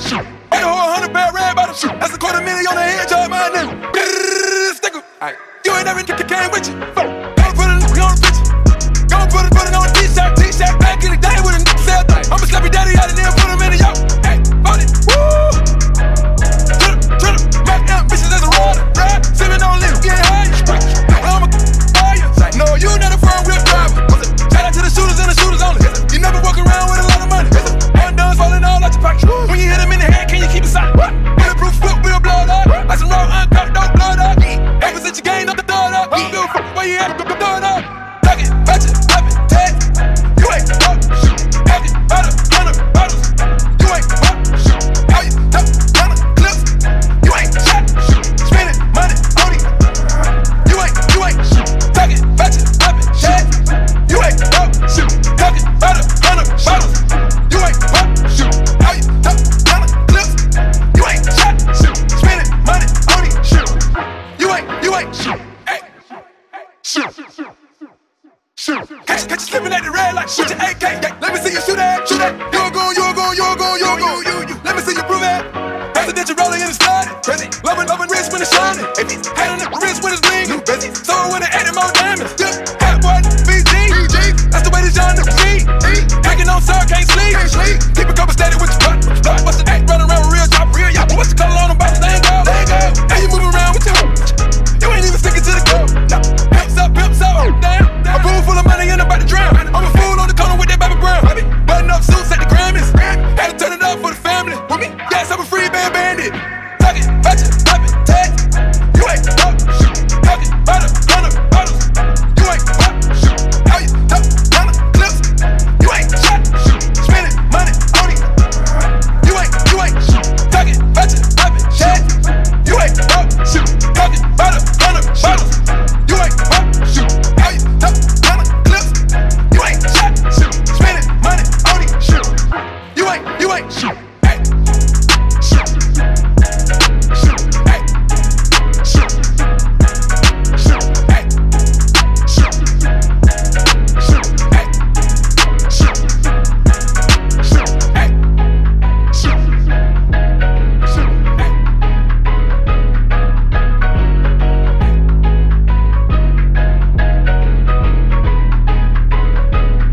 Shoot. shoot, shoot. Catch, catch slipping at the red like shoot your AK. Let me see you shoot that, shoot that. You a goon, you a goon, you a goon, you a goon, you, you. Let me see you prove it. Presidential rolling in the stud. Loving, loving wrist when it's shining. Hat on the wrist when it's bling. throwing it